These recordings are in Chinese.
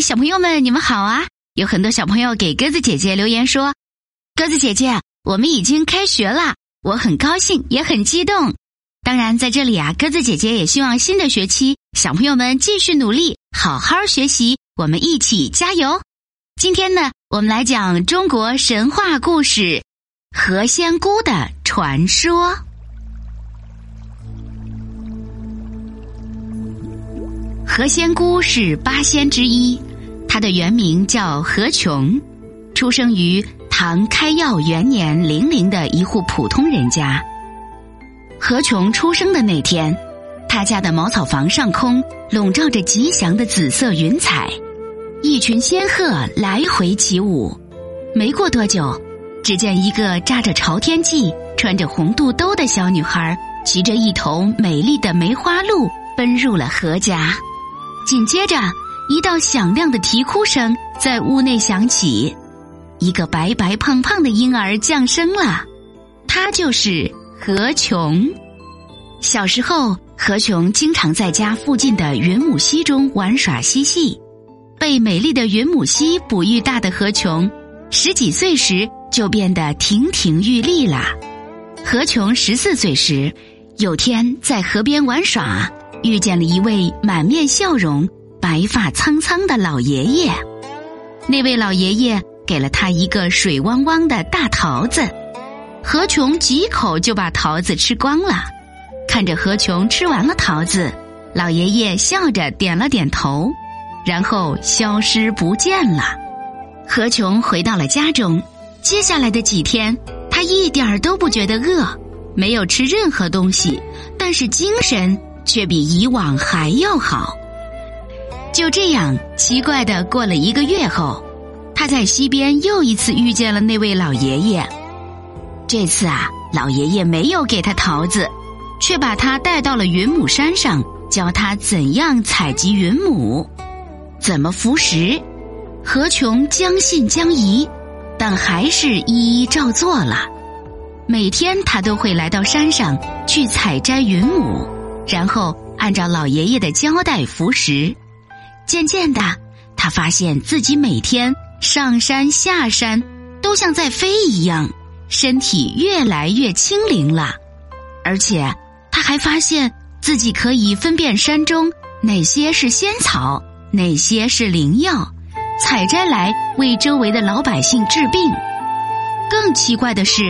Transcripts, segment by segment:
小朋友们，你们好啊！有很多小朋友给鸽子姐姐留言说：“鸽子姐姐，我们已经开学了，我很高兴，也很激动。”当然，在这里啊，鸽子姐姐也希望新的学期小朋友们继续努力，好好学习，我们一起加油。今天呢，我们来讲中国神话故事《何仙姑的传说》。何仙姑是八仙之一，她的原名叫何琼，出生于唐开耀元年零陵的一户普通人家。何琼出生的那天，他家的茅草房上空笼罩着吉祥的紫色云彩，一群仙鹤来回起舞。没过多久，只见一个扎着朝天髻、穿着红肚兜的小女孩，骑着一头美丽的梅花鹿奔入了何家。紧接着，一道响亮的啼哭声在屋内响起，一个白白胖胖的婴儿降生了，他就是何琼。小时候，何琼经常在家附近的云母溪中玩耍嬉戏，被美丽的云母溪哺育大的何琼，十几岁时就变得亭亭玉立了。何琼十四岁时，有天在河边玩耍。遇见了一位满面笑容、白发苍苍的老爷爷，那位老爷爷给了他一个水汪汪的大桃子，何琼几口就把桃子吃光了。看着何琼吃完了桃子，老爷爷笑着点了点头，然后消失不见了。何琼回到了家中，接下来的几天，他一点儿都不觉得饿，没有吃任何东西，但是精神。却比以往还要好。就这样，奇怪的过了一个月后，他在溪边又一次遇见了那位老爷爷。这次啊，老爷爷没有给他桃子，却把他带到了云母山上，教他怎样采集云母，怎么服食。何琼将信将疑，但还是一一照做了。每天他都会来到山上去采摘云母。然后按照老爷爷的交代服食，渐渐的，他发现自己每天上山下山都像在飞一样，身体越来越轻灵了。而且他还发现自己可以分辨山中哪些是仙草，哪些是灵药，采摘来为周围的老百姓治病。更奇怪的是，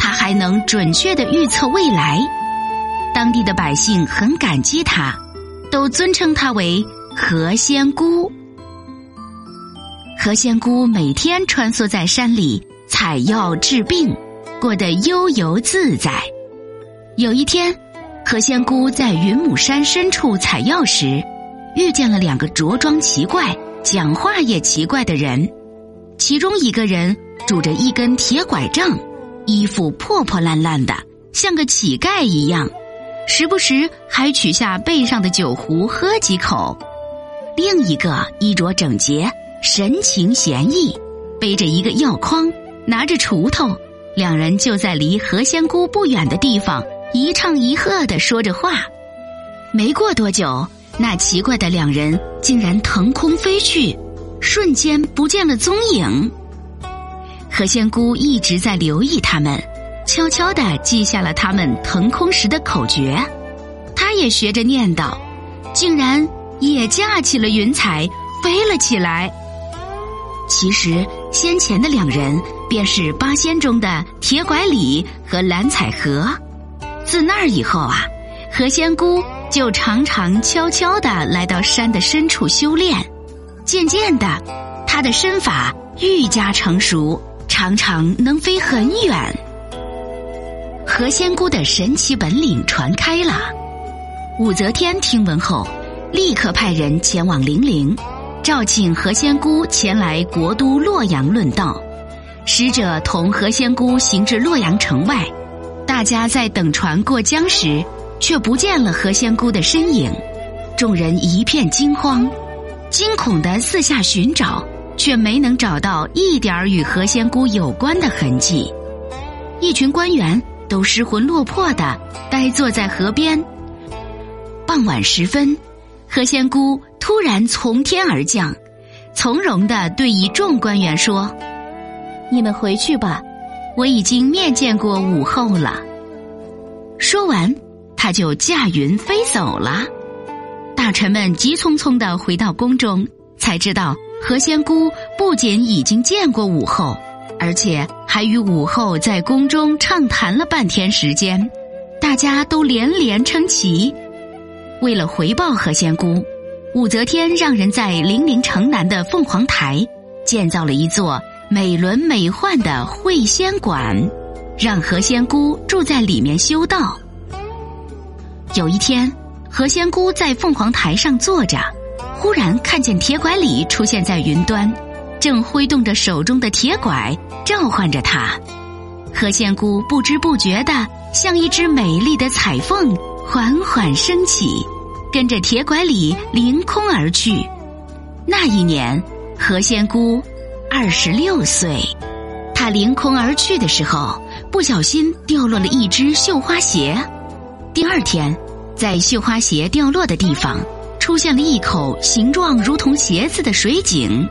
他还能准确的预测未来。当地的百姓很感激他，都尊称他为何仙姑。何仙姑每天穿梭在山里采药治病，过得悠游自在。有一天，何仙姑在云母山深处采药时，遇见了两个着装奇怪、讲话也奇怪的人。其中一个人拄着一根铁拐杖，衣服破破烂烂的，像个乞丐一样。时不时还取下背上的酒壶喝几口，另一个衣着整洁，神情闲逸，背着一个药筐，拿着锄头，两人就在离何仙姑不远的地方一唱一和的说着话。没过多久，那奇怪的两人竟然腾空飞去，瞬间不见了踪影。何仙姑一直在留意他们。悄悄地记下了他们腾空时的口诀，他也学着念叨，竟然也架起了云彩飞了起来。其实先前的两人便是八仙中的铁拐李和蓝采和。自那儿以后啊，何仙姑就常常悄悄地来到山的深处修炼，渐渐的，她的身法愈加成熟，常常能飞很远。何仙姑的神奇本领传开了，武则天听闻后，立刻派人前往零陵，召请何仙姑前来国都洛阳论道。使者同何仙姑行至洛阳城外，大家在等船过江时，却不见了何仙姑的身影，众人一片惊慌，惊恐的四下寻找，却没能找到一点儿与何仙姑有关的痕迹。一群官员。都失魂落魄的呆坐在河边。傍晚时分，何仙姑突然从天而降，从容的对一众官员说：“你们回去吧，我已经面见过武后了。”说完，他就驾云飞走了。大臣们急匆匆的回到宫中，才知道何仙姑不仅已经见过武后，而且还与武后在宫中畅谈了半天时间。大家都连连称奇。为了回报何仙姑，武则天让人在零陵城南的凤凰台建造了一座美轮美奂的会仙馆。让何仙姑住在里面修道。有一天，何仙姑在凤凰台上坐着，忽然看见铁拐李出现在云端，正挥动着手中的铁拐召唤着她。何仙姑不知不觉的像一只美丽的彩凤，缓缓升起，跟着铁拐李凌空而去。那一年，何仙姑二十六岁，她凌空而去的时候。不小心掉落了一只绣花鞋。第二天，在绣花鞋掉落的地方，出现了一口形状如同鞋子的水井。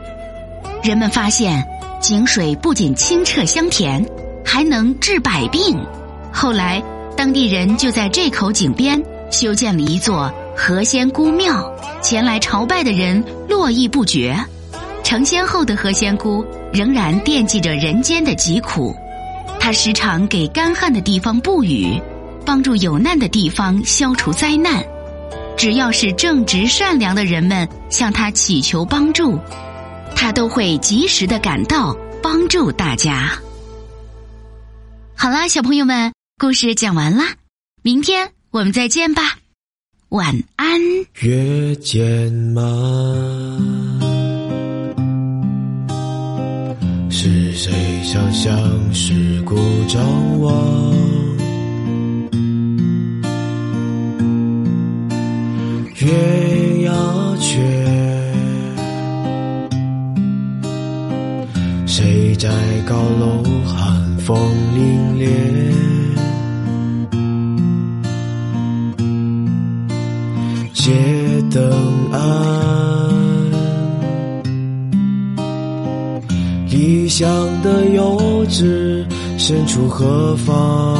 人们发现，井水不仅清澈香甜，还能治百病。后来，当地人就在这口井边修建了一座何仙姑庙，前来朝拜的人络绎不绝。成仙后的何仙姑仍然惦记着人间的疾苦。他时常给干旱的地方布雨，帮助有难的地方消除灾难。只要是正直善良的人们向他祈求帮助，他都会及时的赶到帮助大家。好啦，小朋友们，故事讲完啦，明天我们再见吧，晚安。月见吗？是谁想象世故张望？月谁在高楼寒风凛冽？街灯暗。理想的幼稚身处何方？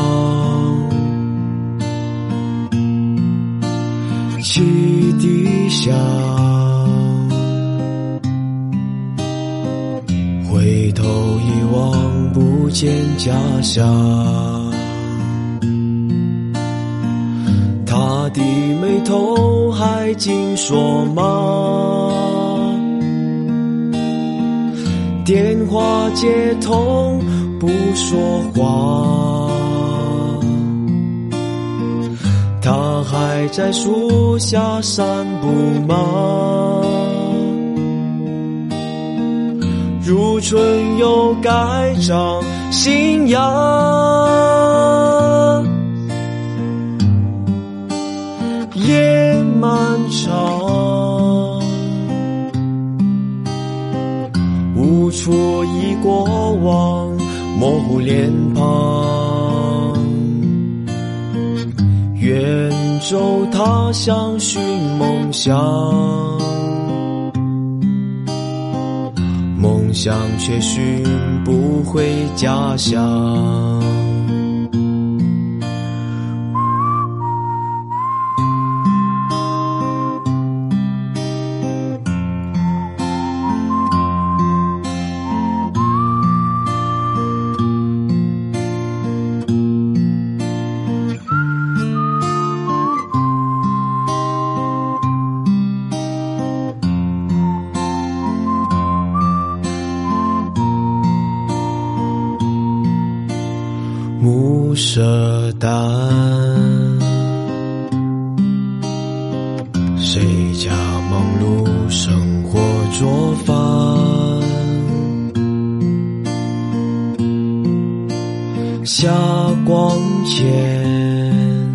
汽笛响，见家乡。他的眉头还紧锁吗？电话接通，不说话。他还在树下散步吗？如春又盖上信仰，夜漫长。无处忆过往，模糊脸庞。远走他乡寻梦想，想却寻不回家乡。暮色淡，谁家忙碌生活做饭？霞光前，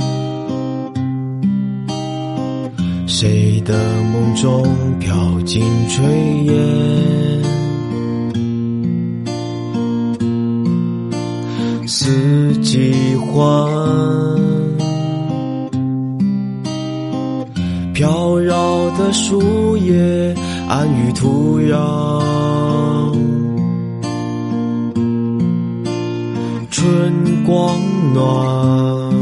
谁的梦中飘进炊烟？四季换，飘摇的树叶安于土壤，春光暖，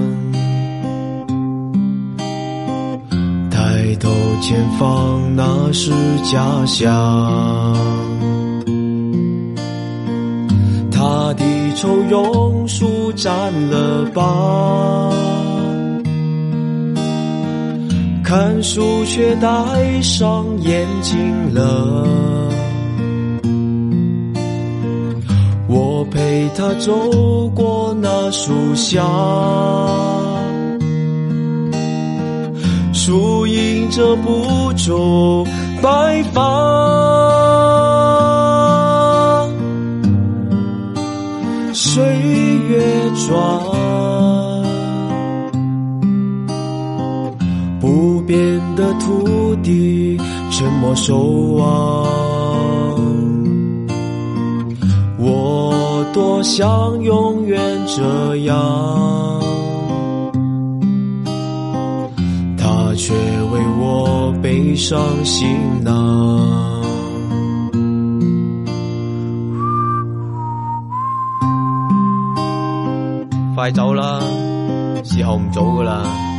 抬头前方那是家乡，他的愁容舒展了吧？看书却戴上眼镜了，我陪他走过那树下，树影着不住白发，守望。我多想永远这样，他却为我背上行囊。快走啦，時候唔早噶啦。